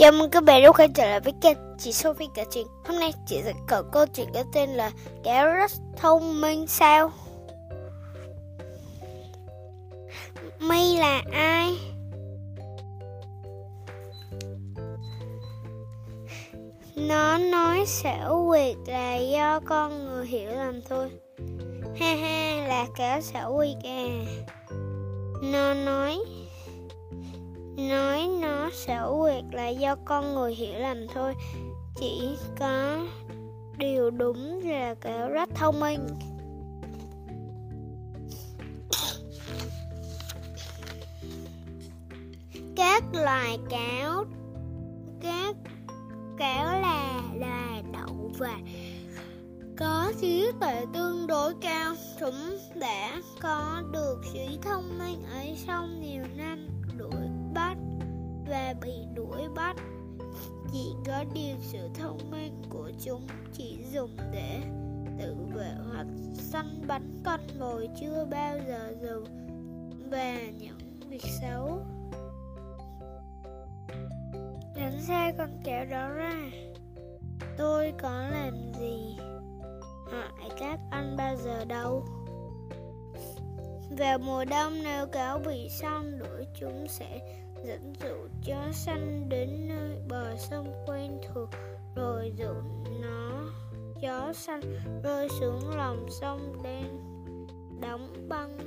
Chào mừng các bạn đã quay trở lại với kênh chị Sophie kể chuyện. Hôm nay chị sẽ kể câu chuyện có tên là Kẻ rất thông minh sao? Mây là ai? Nó nói xảo quyệt là do con người hiểu lầm thôi. Ha ha, là kẻ xảo quyệt à. Nó nói nó xảo quyệt là do con người hiểu lầm thôi. Chỉ có điều đúng là kẻo rất thông minh. Các loài cáo, các cáo là loài đậu và có trí tuệ tương đối cao. Chúng đã có được trí thông minh ấy sau nhiều năm đuổi bắt và bị đuổi bắt. Chỉ có điều sự thông minh của chúng chỉ dùng để tự vệ hoặc săn bắn con mồi chưa bao giờ dùng và những việc xấu. Đánh xe con kéo đó ra. Tôi có làm gì? Hại các anh bao giờ đâu vào mùa đông nếu cáo bị săn đuổi chúng sẽ dẫn dụ chó săn đến nơi bờ sông quen thuộc, rồi dụ nó, chó săn rơi xuống lòng sông đen đóng băng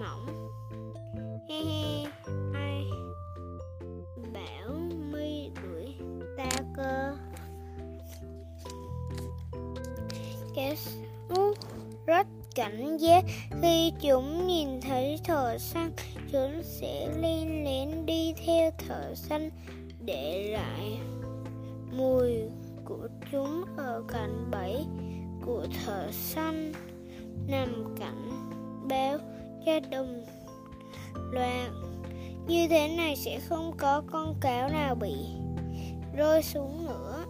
mỏng. He he, ai? Bảo mi đuổi ta cơ. Kéo cảnh giác. Khi chúng nhìn thấy thợ săn, chúng sẽ len lén đi theo thợ săn để lại mùi của chúng ở cạnh bẫy của thợ săn. Nằm cạnh báo cho đồng loạn. Như thế này sẽ không có con cáo nào bị rơi xuống nữa.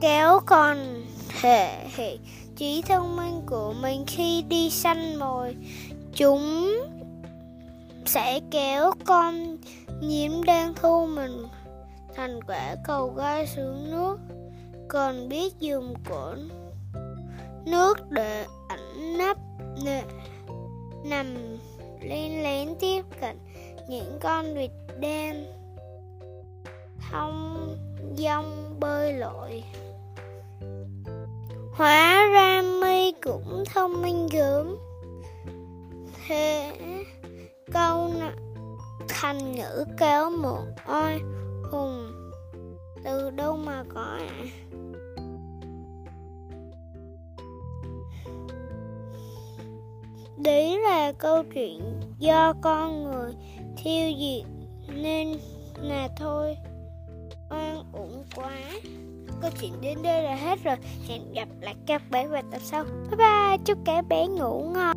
Kéo còn thể hiện trí thông minh của mình khi đi săn mồi. Chúng sẽ kéo con nhím đang thu mình thành quả cầu gai xuống nước. Còn biết dùng cổ nước để ẩn nấp nè nằm lên lén tiếp cận những con vịt đen, thông dong bơi lội. Hóa ra mi cũng thông minh gớm Thế câu thành ngữ kéo một oai hùng. Từ đâu mà có ạ à? Đấy là câu chuyện do con người thiêu diệt nên là thôi. Oan uổng quá câu chuyện đến đây là hết rồi. Hẹn gặp lại các bé vào tập sau. Bye bye. Chúc các bé ngủ ngon.